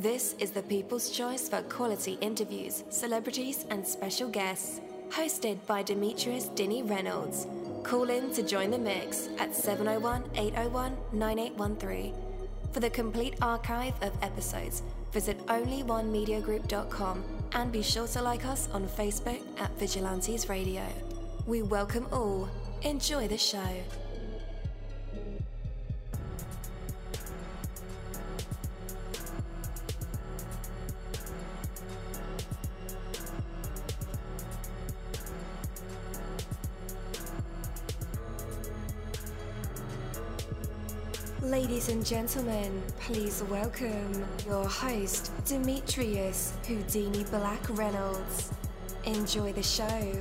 This is the people's choice for quality interviews, celebrities, and special guests. Hosted by Demetrius Dinny Reynolds. Call in to join the mix at 701 801 9813. For the complete archive of episodes, visit onlyonemediagroup.com and be sure to like us on Facebook at Vigilantes Radio. We welcome all. Enjoy the show. Ladies and gentlemen, please welcome your host, Demetrius Houdini Black Reynolds. Enjoy the show.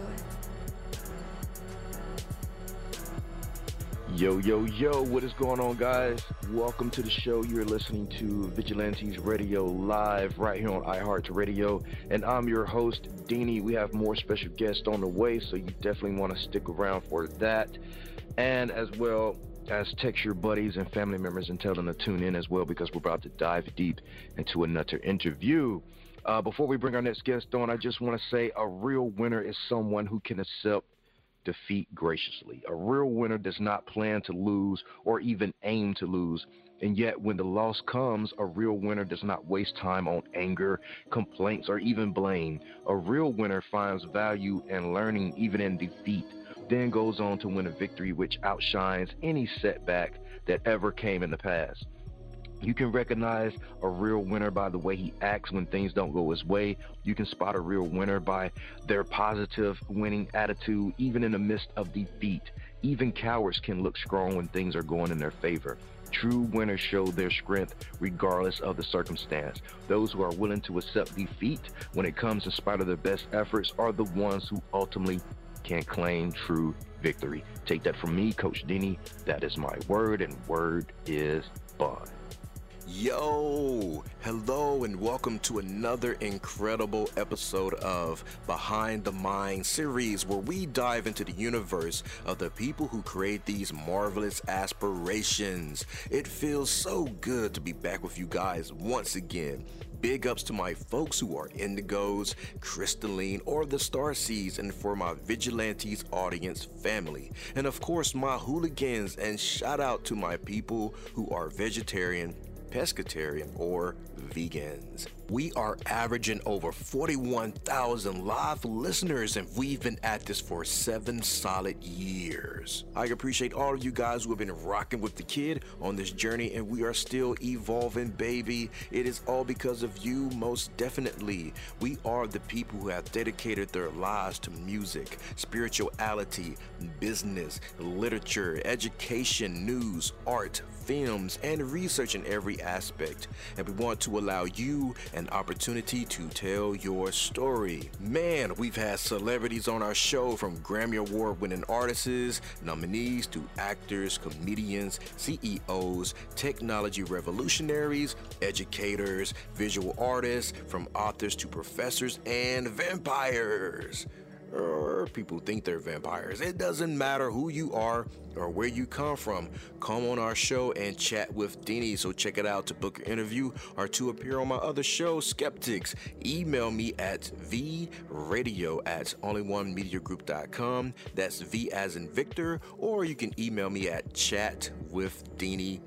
Yo, yo, yo, what is going on, guys? Welcome to the show. You're listening to Vigilantes Radio live right here on iHeartRadio. And I'm your host, Deanie. We have more special guests on the way, so you definitely want to stick around for that. And as well as text your buddies and family members and tell them to tune in as well because we're about to dive deep into another interview. Uh, before we bring our next guest on, I just want to say a real winner is someone who can accept defeat graciously. A real winner does not plan to lose or even aim to lose. And yet, when the loss comes, a real winner does not waste time on anger, complaints, or even blame. A real winner finds value in learning even in defeat, then goes on to win a victory which outshines any setback that ever came in the past. You can recognize a real winner by the way he acts when things don't go his way. You can spot a real winner by their positive winning attitude, even in the midst of defeat. Even cowards can look strong when things are going in their favor. True winners show their strength regardless of the circumstance. Those who are willing to accept defeat when it comes in spite of their best efforts are the ones who ultimately can claim true victory. Take that from me, Coach Denny. That is my word, and word is bond. Yo, hello, and welcome to another incredible episode of Behind the Mind series, where we dive into the universe of the people who create these marvelous aspirations. It feels so good to be back with you guys once again. Big ups to my folks who are Indigos, Crystalline, or the Star Seeds, and for my Vigilantes audience family. And of course, my hooligans, and shout out to my people who are vegetarian pescatarian, or vegans. We are averaging over 41,000 live listeners, and we've been at this for seven solid years. I appreciate all of you guys who have been rocking with the kid on this journey, and we are still evolving, baby. It is all because of you, most definitely. We are the people who have dedicated their lives to music, spirituality, business, literature, education, news, art, films, and research in every aspect. And we want to allow you an opportunity to tell your story. Man, we've had celebrities on our show from Grammy Award winning artists, nominees to actors, comedians, CEOs, technology revolutionaries, educators, visual artists, from authors to professors, and vampires or people think they're vampires. It doesn't matter who you are or where you come from. Come on our show and chat with Deanie. So check it out to book an interview or to appear on my other show, Skeptics. Email me at vradio at onlyonemediagroup.com. That's V as in Victor. Or you can email me at chatwithdeanie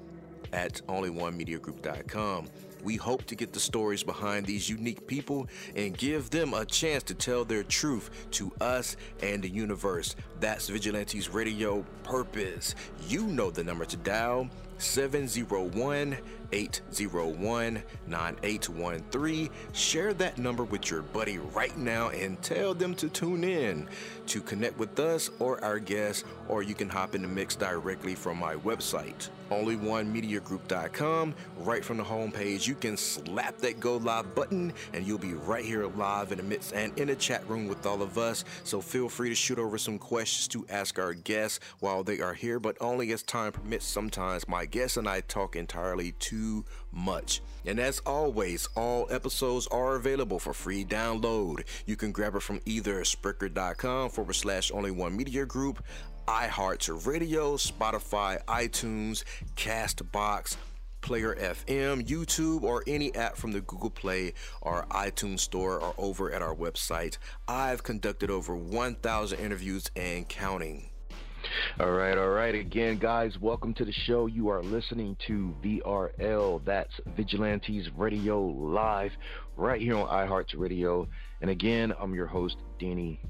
at onlyonemediagroup.com. We hope to get the stories behind these unique people and give them a chance to tell their truth to us and the universe. That's Vigilantes Radio purpose. You know the number to dial 701 801 9813. Share that number with your buddy right now and tell them to tune in to connect with us or our guests, or you can hop in the mix directly from my website, onlyonemediagroup.com. Right from the homepage, you can slap that go live button and you'll be right here live in the mix and in the chat room with all of us. So feel free to shoot over some questions to ask our guests while they are here, but only as time permits. Sometimes my guests and I talk entirely too much. And as always, all episodes are available for free download. You can grab it from either Spreaker.com forward slash only one media group, iHeartRadio, Spotify, iTunes, Castbox, Player FM, YouTube, or any app from the Google Play or iTunes Store or over at our website. I've conducted over 1,000 interviews and counting. All right, all right. Again, guys, welcome to the show. You are listening to VRL. That's Vigilantes Radio Live, right here on iHeartRadio. Radio. And again, I'm your host, Danny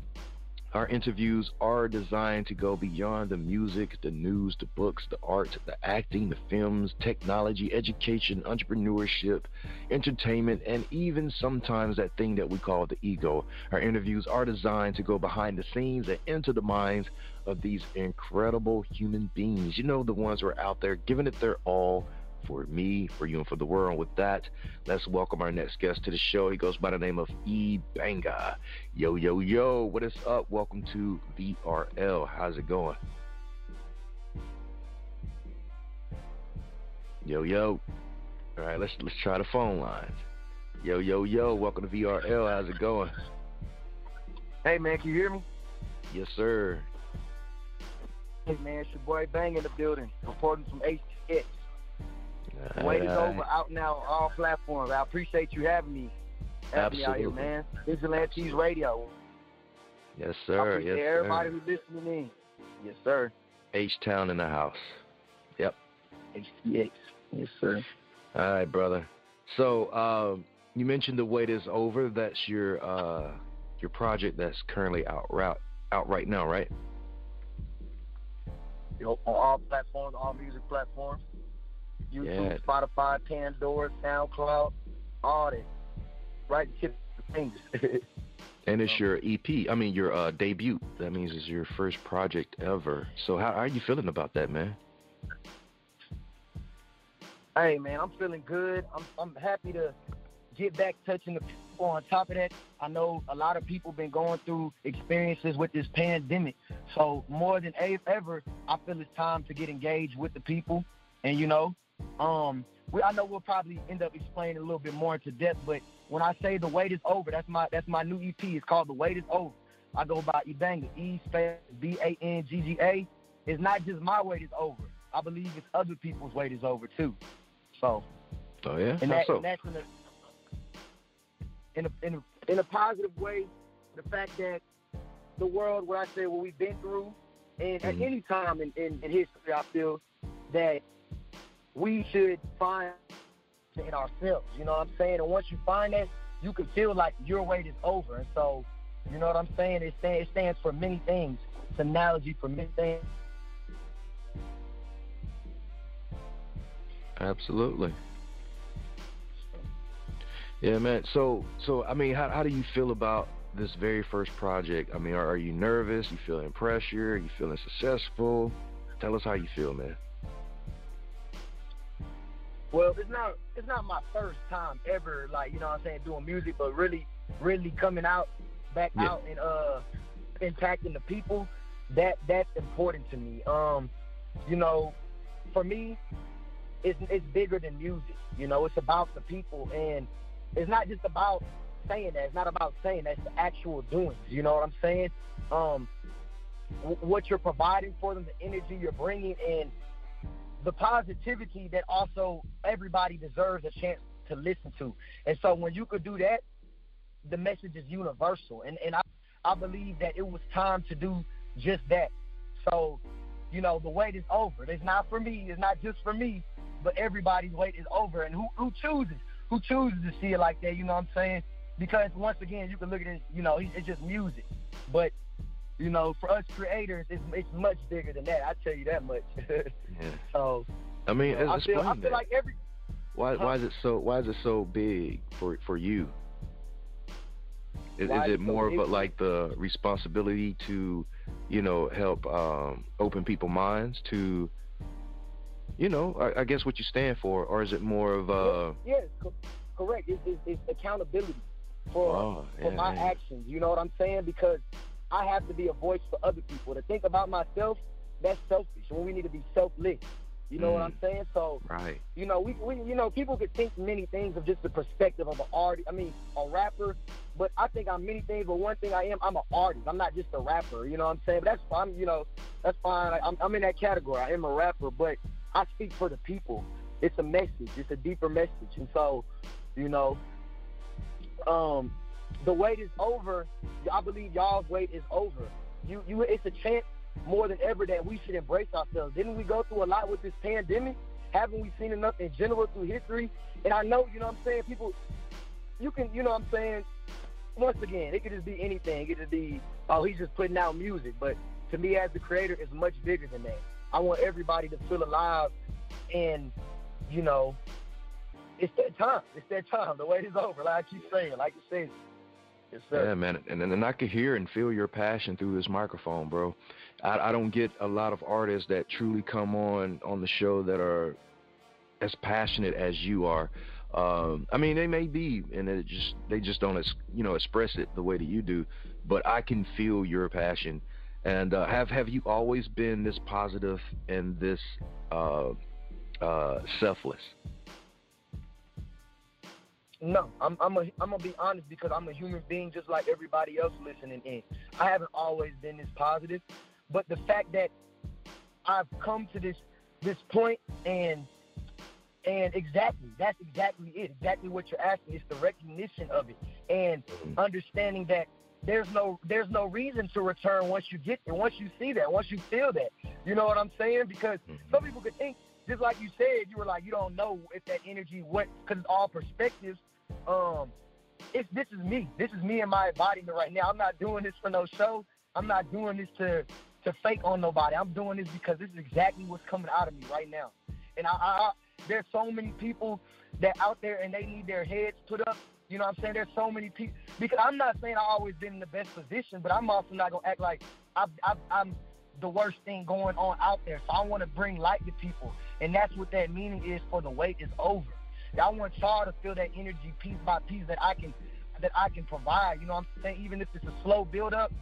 our interviews are designed to go beyond the music, the news, the books, the art, the acting, the films, technology, education, entrepreneurship, entertainment, and even sometimes that thing that we call the ego. Our interviews are designed to go behind the scenes and into the minds of these incredible human beings. You know, the ones who are out there giving it their all for me, for you, and for the world. With that, let's welcome our next guest to the show. He goes by the name of E Banga. Yo, yo, yo, what is up? Welcome to VRL. How's it going? Yo, yo. All right, let's let's try the phone lines. Yo, yo, yo, welcome to VRL. How's it going? Hey man, can you hear me? Yes, sir. Hey man, it's your boy Bang in the building, reporting from HTX. Wait is over out now on all platforms. I appreciate you having me. Having Absolutely. me out here, man. Vigilantes Radio. Yes, sir. Yes, everybody sir. who's listening in. Yes, sir. H Town in the house. Yep. HTX. Yes, sir. All right, brother. So um, you mentioned the wait is over. That's your uh, your project that's currently out route out right now, right? You know, on all platforms, all music platforms. YouTube, Yeah. Spotify, Pandora, SoundCloud, all that. Right tip the fingers. And it's your EP. I mean, your uh, debut. That means it's your first project ever. So how, how are you feeling about that, man? Hey man, I'm feeling good. I'm I'm happy to get back touching the people. On top of that, I know a lot of people been going through experiences with this pandemic. So more than ever, I feel it's time to get engaged with the people. And you know, um, we, I know we'll probably end up explaining a little bit more into depth. But when I say the wait is over, that's my that's my new EP. It's called The Wait Is Over. I go by Ebanga, E space B A N G G A. It's not just my wait is over. I believe it's other people's wait is over too. So Oh yeah. and, that, so? and that's in a, in a in a in a positive way. The fact that the world, where I say what we've been through, and at Mhm. any time in, in, in history, I feel that we should find in ourselves. You know what I'm saying? And once you find that, you can feel like your wait is over. And so, you know what I'm saying? It, it stands for many things. It's an analogy for many things. Absolutely. Yeah, man. So, so I mean, how how do you feel about this very first project? I mean, are, are you nervous? You feeling pressure? You feeling successful? Tell us how you feel, man. Well, it's not it's not my first time ever, like you know what I'm saying, doing music, but really, really coming out, back Yeah. out and uh, impacting the people. That that's important to me. Um, you know, for me, it's it's bigger than music. You know, it's about the people, and it's not just about saying that. It's not about saying that. It's the actual doings. You know what I'm saying? Um, w- what you're providing for them, the energy you're bringing, and the positivity that also everybody deserves a chance to listen to. And so when you could do that, the message is universal. And and I I believe that it was time to do just that. So, you know, the wait is over. It's not for me. It's not just for me, but everybody's wait is over. And who who chooses? Who chooses to see it like that? You know what I'm saying? Because once again, you can look at it. You know, it's just music. But you know, for us creators, it's it's much bigger than that. I tell you that much. Yeah. so I mean, I feel I feel like every Why Huh? why is it so why is it so big for for you? Is, is it it so more of a, like the responsibility to, you know, help um, open people minds to, you know, I, I guess what you stand for, or is it more of a? Yes, co- correct. It's, it's, it's accountability for Oh, for yeah, my yeah. actions. You know what I'm saying? Because I have to be a voice for other people. To think about myself, that's selfish. When we need to be selfless. You know what Mm. I'm saying? So right? you know, we, we you know, people could think many things of just the perspective of an artist. I mean, a rapper. But I think I'm many things. But one thing I am, I'm an artist. I'm not just a rapper. You know what I'm saying? But that's fine. You know, that's fine. I'm, I'm in that category. I am a rapper, but I speak for the people. It's a message. It's a deeper message. And so, you know, um, the wait is over. I believe y'all's wait is over. You, you, it's a chance more than ever that we should embrace ourselves. Didn't we go through a lot with this pandemic? Haven't we seen enough in general through history? And I know, you know what I'm saying, people, you can, you know what I'm saying, once again, it could just be anything. It could be, oh, he's just putting out music. But to me, as the creator, it's much bigger than that. I want everybody to feel alive and, you know, it's that time. It's that time. The wait is over. Like I keep saying, like you said. Yes, sir. Yeah, man, and and I could hear and feel your passion through this microphone, bro. I, I don't get a lot of artists that truly come on on the show that are as passionate as you are. Um, I mean, they may be, and it just they just don't, you know, express it the way that you do. But I can feel your passion. And uh, have have you always been this positive and this uh, uh, selfless? No, I'm I'm a, I'm gonna be honest because I'm a human being just like everybody else listening in. I haven't always been this positive, but the fact that I've come to this this point and and exactly that's exactly it. Exactly what you're asking. It's the recognition of it and mm-hmm. understanding that there's no there's no reason to return once you get there. Once you see that, once you feel that. You know what I'm saying? Because mm-hmm. some people could think just like you said, you were like you don't know if that energy what because it's all perspectives. Um, it's this is me. This is me and my embodiment right now. I'm not doing this for no show. I'm not doing this to to fake on nobody. I'm doing this because this is exactly what's coming out of me right now. And I, I, I there's so many people that out there and they need their heads put up. You know what I'm saying? There's so many people because I'm not saying I always been in the best position, but I'm also not gonna act like I, I, I'm the worst thing going on out there. So I want to bring light to people, and that's what that meaning is for the wait is over. I want y'all to feel that energy piece by piece that I can that I can provide. You know what I'm saying? Even if it's a slow build up,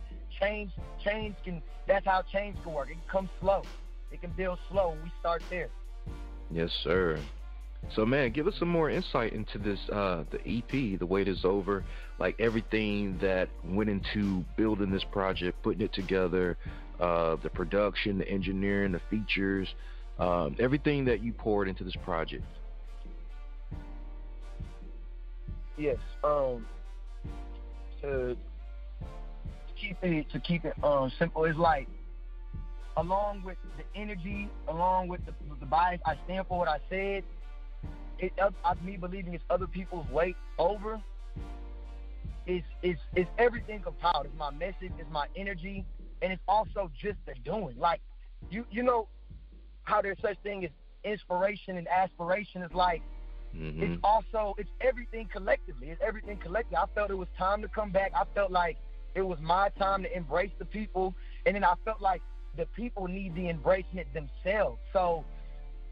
change change can that's how change can work. It can come slow. It can build slow and we start there. Yes, sir. So, man, give us some more insight into this, uh, the EP, The Wait Is Over, like everything that went into building this project, putting it together, uh, the production, the engineering, the features, um, everything that you poured into this project. Yes. Um to keep it to keep it um simple is like along with the energy, along with the, the bias, I stand for what I said. It, uh, me believing it's other people's weight over. It's it's it's everything compiled. It's my message. It's my energy, and it's also just the doing. Like you you know how there's such thing as inspiration and aspiration. Is like Mm-hmm. it's also it's everything collectively. It's everything collectively. I felt it was time to come back. I felt like it was my time to embrace the people, and then I felt like the people need the embracement themselves. So,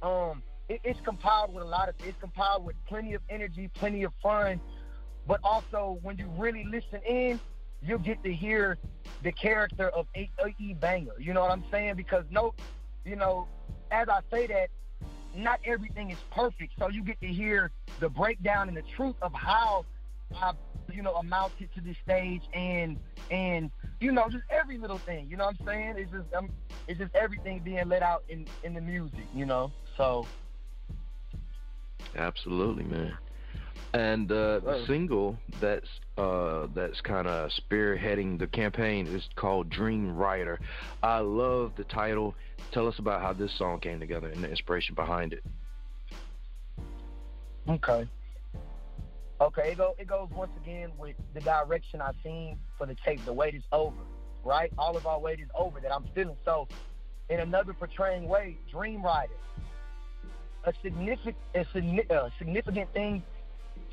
um, it, it's compiled with a lot of it's compiled with plenty of energy, plenty of fun, but also when you really listen in, you'll get to hear the character of A. E. Banga. You know what I'm saying? Because no, you know, as I say that, not everything is perfect. So you get to hear the breakdown and the truth of how I, you know, amounted to this stage and and you know just every little thing. You know what I'm saying? It's just um, it's just everything being let out in in the music. You know, so. Absolutely, man. And uh, the single that's uh, that's kind of spearheading the campaign is called Dream Rider. I love the title. Tell us about how this song came together and the inspiration behind it. Okay. Okay, it, go, it goes once again with the direction I've seen for the tape. The wait is over, right? All of our wait is over that I'm feeling. So, in another portraying way, Dream Rider, a significant, a significant thing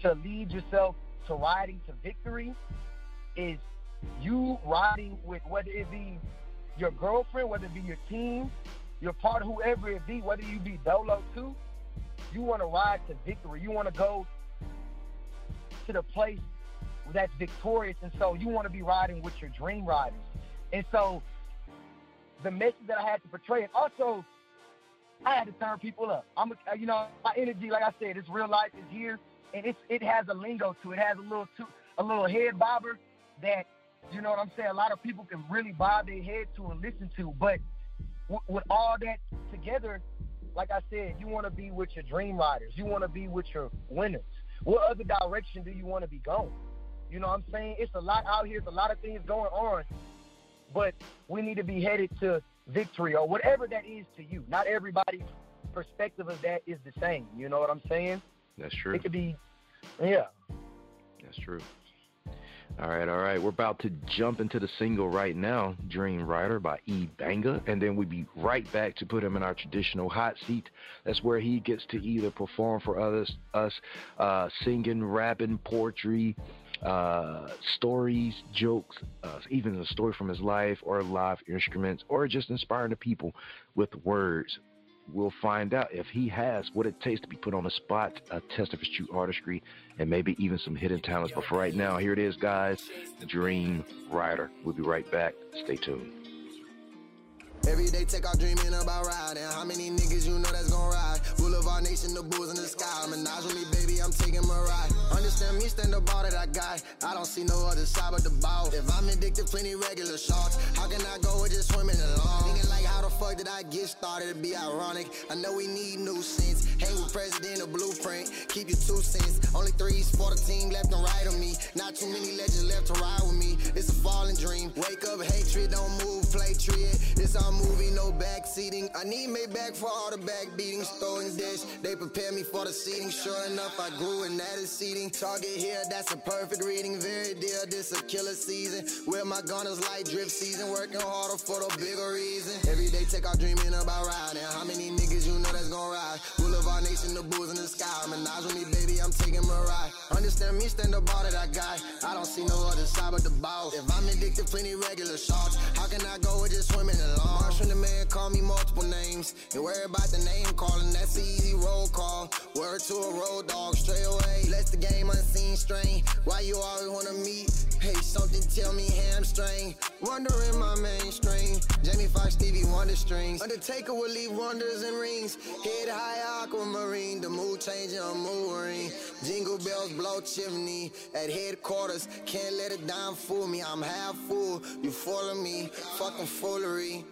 to lead yourself to riding to victory is you riding with whether it be your girlfriend, whether it be your team, your partner, whoever it be, whether you be dolo too, you want to ride to victory. You want to go to the place that's victorious, and so you want to be riding with your dream riders. And so the message that I had to portray, and also I had to turn people up. I'm, you know, my energy, like I said, it's real life, is here and it's it has a lingo to it. it has a little a little head bobber that you know what I'm saying. A lot of people can really bob their head to and listen to, but w- with all that together, like I said, you want to be with your dream riders. You want to be with your winners. What other direction do you want to be going? You know what I'm saying? It's a lot out here. It's a lot of things going on, but we need to be headed to victory or whatever that is to you. Not everybody's perspective of that is the same. You know what I'm saying? That's true. It could be, yeah. That's true. All right, all right. We're about to jump into the single right now, Dream Rider by E Banga, and then we'll be right back to put him in our traditional hot seat. That's where he gets to either perform for others, us, uh, singing, rapping, poetry, uh, stories, jokes, uh, even a story from his life, or live instruments, or just inspiring the people with words we'll find out if he has what it takes to be put on the spot, a test of his true artistry, and maybe even some hidden talents. But for right now, here it is, guys The Dream Rider. We'll be right back. Stay tuned. Every day take off dreaming about riding. How many niggas you know that's gon' ride? Boulevard Nation, the bulls in the sky. Menage with me, baby, I'm taking my ride. Understand me, stand the ball that I got. I don't see no other side but the ball. If I'm addicted, plenty regular shots. How can I go with just swimming along? Thinking like, how the fuck did I get started? To be ironic. I know we need new sense. Hang with President, a blueprint. Keep your two cents. Only threes for the team left and right on me. Not too many legends left to ride with me. It's a falling dream. Wake up, hatred, don't move, play treat. It's our movie, no back seating. I need my back for all the back beatings, throwing dish. They prepare me for the seating. Sure enough, I grew and that is seating. Target here, that's a perfect reading. Very dear, this a killer season. Where my gunners like drip season, working harder for the bigger reason. Every day take off dreaming about riding. How many niggas you know that's gonna ride? Boulevard Nation, the bulls in the sky. Menage with me, baby, I'm taking my ride. Understand me, stand the ball that I got. I don't see no other side but the ball. If I'm addicted, plenty regular shots. How can I go with just swimming along? Marshall the man call me multiple names. And worry about the name calling, that's an easy roll call. Word to a road dog straight away. Let the game unseen strain. Why you always wanna meet? Hey, something tell me hamstring. Wondering my mainstream. Jamie Foxx, Stevie Wonder strings. Undertaker will leave wonders and rings. Head high aquamarine. The mood changing, a mood ring. Jingle bells blow chimney. At headquarters, can't let a dime fool me. I'm half full. You fooling me. Fucking foolery.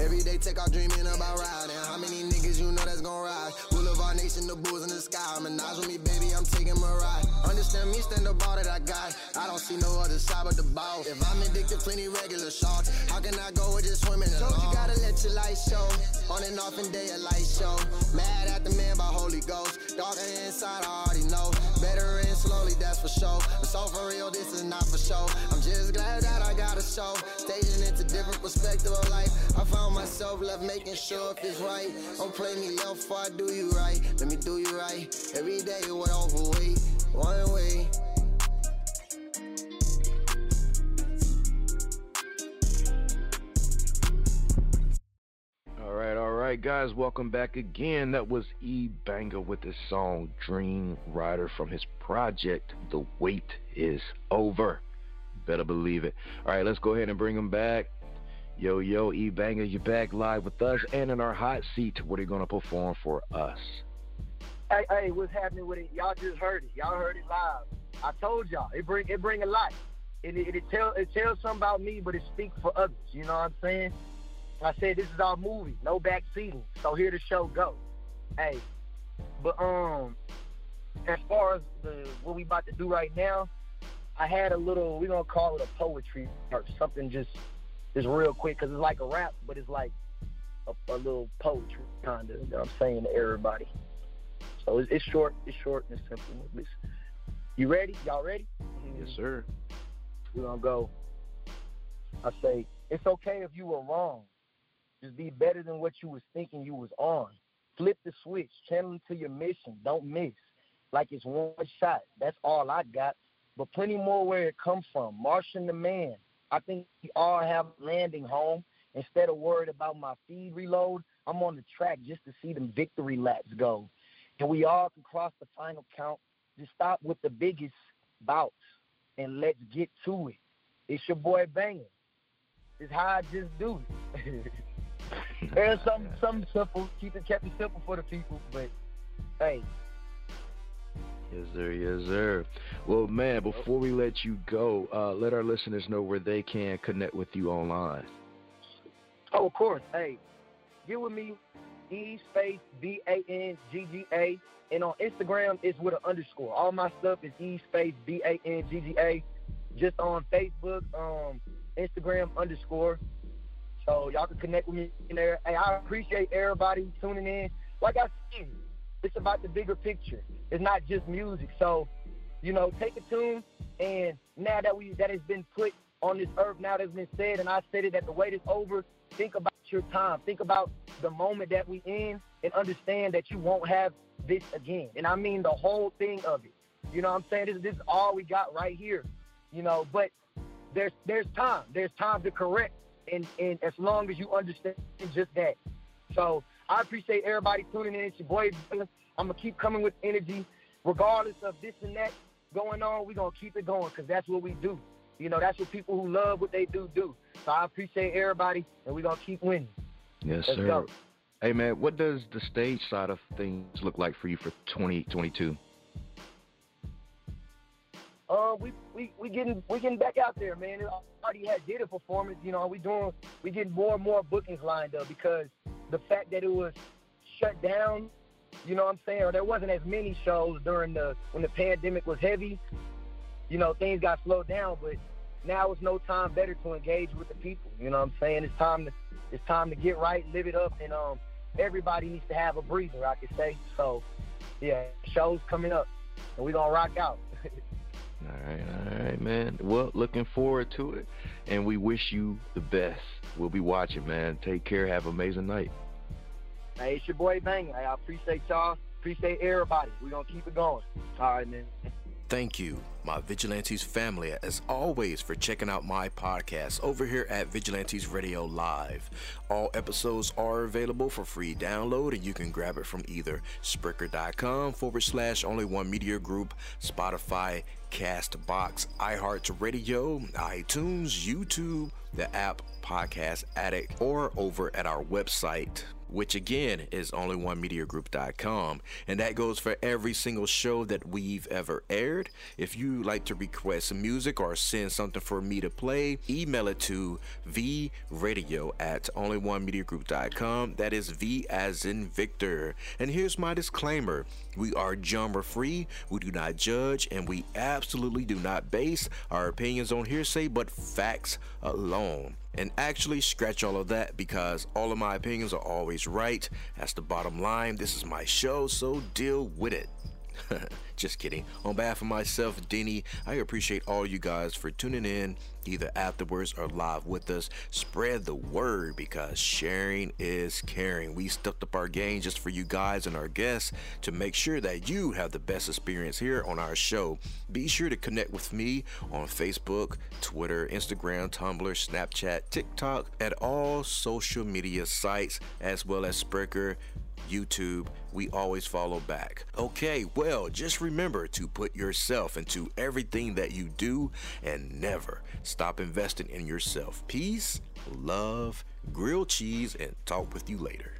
Every day take off dreaming about riding. How many niggas you know that's gon' ride? Boulevard Nation, the bulls in the sky. Menage with me, baby, I'm taking my ride. Understand me, stand the ball that I got. I don't see no other side but the ball. If I'm addicted, plenty regular shots. How can I go with just swimming along? Told you gotta let your light show. On and off in day, a light show. Mad at the man by Holy Ghost. Darker inside, I already know. Better and slowly, that's for sure. But so for real, this is not for show. I'm just glad that I got a show. Staging into different perspective of life. I found myself left making sure if it's right. Don't play me left before I do you right. Let me do you right. Every day we're overweight. One way. All right, all right, guys, welcome back again. That was E Banga with his song Dream Rider from his project The Wait Is Over. Better believe it. All right, let's go ahead and bring him back. Yo, yo, E Banga, you're back live with us and in our hot seat. What are you going to perform for us? Hey, hey, what's happening with it? Y'all just heard it. Y'all heard it live. I told y'all it bring it bring a light. It, it, it tell it tells something about me, but it speaks for others. You know what I'm saying? I said this is our movie, no back seating. So here the show go. Hey, but um, as far as the what we about to do right now, I had a little. We gonna call it a poetry or something just just real quick because it's like a rap, but it's like a, a little poetry kind of. You know what I'm saying to everybody. So it's, it's short, it's short and it's simple. It's, you ready? Y'all ready? Yes, mm-hmm. sir. We're gonna go. I say it's okay if you were wrong. Just be better than what you was thinking you was on. Flip the switch, channel into your mission. Don't miss. Like it's one shot. That's all I got. But plenty more where it comes from. Martian the man. I think we all have landing home. Instead of worried about my feed reload, I'm on the track just to see them victory laps go. And we all can cross the final count. Just stop with the biggest bouts and let's get to it. It's your boy banging. It's how I just do it. There's some something simple. Keep it kept it simple for the people, but hey. Yes, sir. Yes, sir. Well, man, before we let you go, uh, let our listeners know where they can connect with you online. Oh, of course. Hey, get with me, E space B A N G G A, and on Instagram it's with an underscore. All my stuff is E space B A N G G A. Just on Facebook, um, Instagram underscore. So y'all can connect with me in there. Hey, I appreciate everybody tuning in. Like I said, it's about the bigger picture. It's not just music. So, you know, take a tune and now that we that has been put on this earth, now that's been said, and I said it that the wait is over, think about your time. Think about the moment that we in and understand that you won't have this again. And I mean the whole thing of it. You know what I'm saying? This, this is all we got right here. You know, but there's there's time. There's time to correct and, and as long as you understand just that. So I appreciate everybody tuning in. It's your boy. I'm gonna keep coming with energy, regardless of this and that going on. We're gonna keep it going because that's what we do. You know, that's what people who love what they do do. So I appreciate everybody, and we're gonna keep winning. Yes, Let's sir. go. Hey, man, what does the stage side of things look like for you for 2022? Uh, we we we getting we getting back out there, man. I already had did a performance. You know, we doing we getting more and more bookings lined up because the fact that it was shut down. You know what I'm saying? Or there wasn't as many shows during the when the pandemic was heavy. You know, things got slowed down, but now it's no time better to engage with the people. You know what I'm saying? It's time to it's time to get right, live it up, and um, everybody needs to have a breather. I could say so. Yeah, shows coming up, and we gonna rock out. All right, all right, man. Well, looking forward to it, and we wish you the best. We'll be watching, man. Take care. Have an amazing night. Hey, it's your boy Bang. Hey, I appreciate y'all. Appreciate everybody. we going to keep it going. All right, man. Thank you, my Vigilantes family, as always, for checking out my podcast over here at Vigilantes Radio Live. All episodes are available for free download, and you can grab it from either Spreaker.com forward slash only one media group, Spotify, Castbox, iHeartRadio, iTunes, YouTube, the app Podcast Addict, or over at our website which again is onlyonemediagroup.com. And that goes for every single show that we've ever aired. If you like to request music or send something for me to play, email it to vradio at onlyonemediagroup.com. That is V as in Victor. And here's my disclaimer. We are genre free, we do not judge, and we absolutely do not base our opinions on hearsay but facts alone. And actually, scratch all of that because all of my opinions are always right. That's the bottom line. This is my show, so deal with it. Just kidding. On behalf of myself, Denny, I appreciate all you guys for tuning in either afterwards or live with us. Spread the word because sharing is caring. We stepped up our game just for you guys and our guests to make sure that you have the best experience here on our show. Be sure to connect with me on Facebook, Twitter, Instagram, Tumblr, Snapchat, TikTok, at all social media sites, as well as Spreaker. YouTube, we always follow back. Okay, well, just remember to put yourself into everything that you do and never stop investing in yourself. Peace, love, grilled cheese, and talk with you later.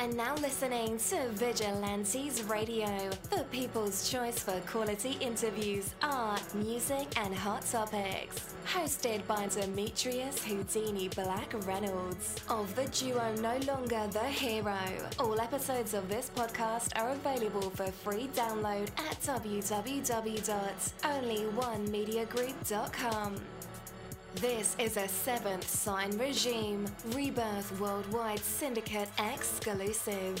Are now listening to Vigilantes Radio, the people's choice for quality interviews, art, music, and hot topics. Hosted by Demetrius Houdini Black Reynolds of the duo No Longer the Hero. All episodes of this podcast are available for free download at www.onlyonemediagroup.com. This is a seventh sign regime, Rebirth Worldwide Syndicate exclusive.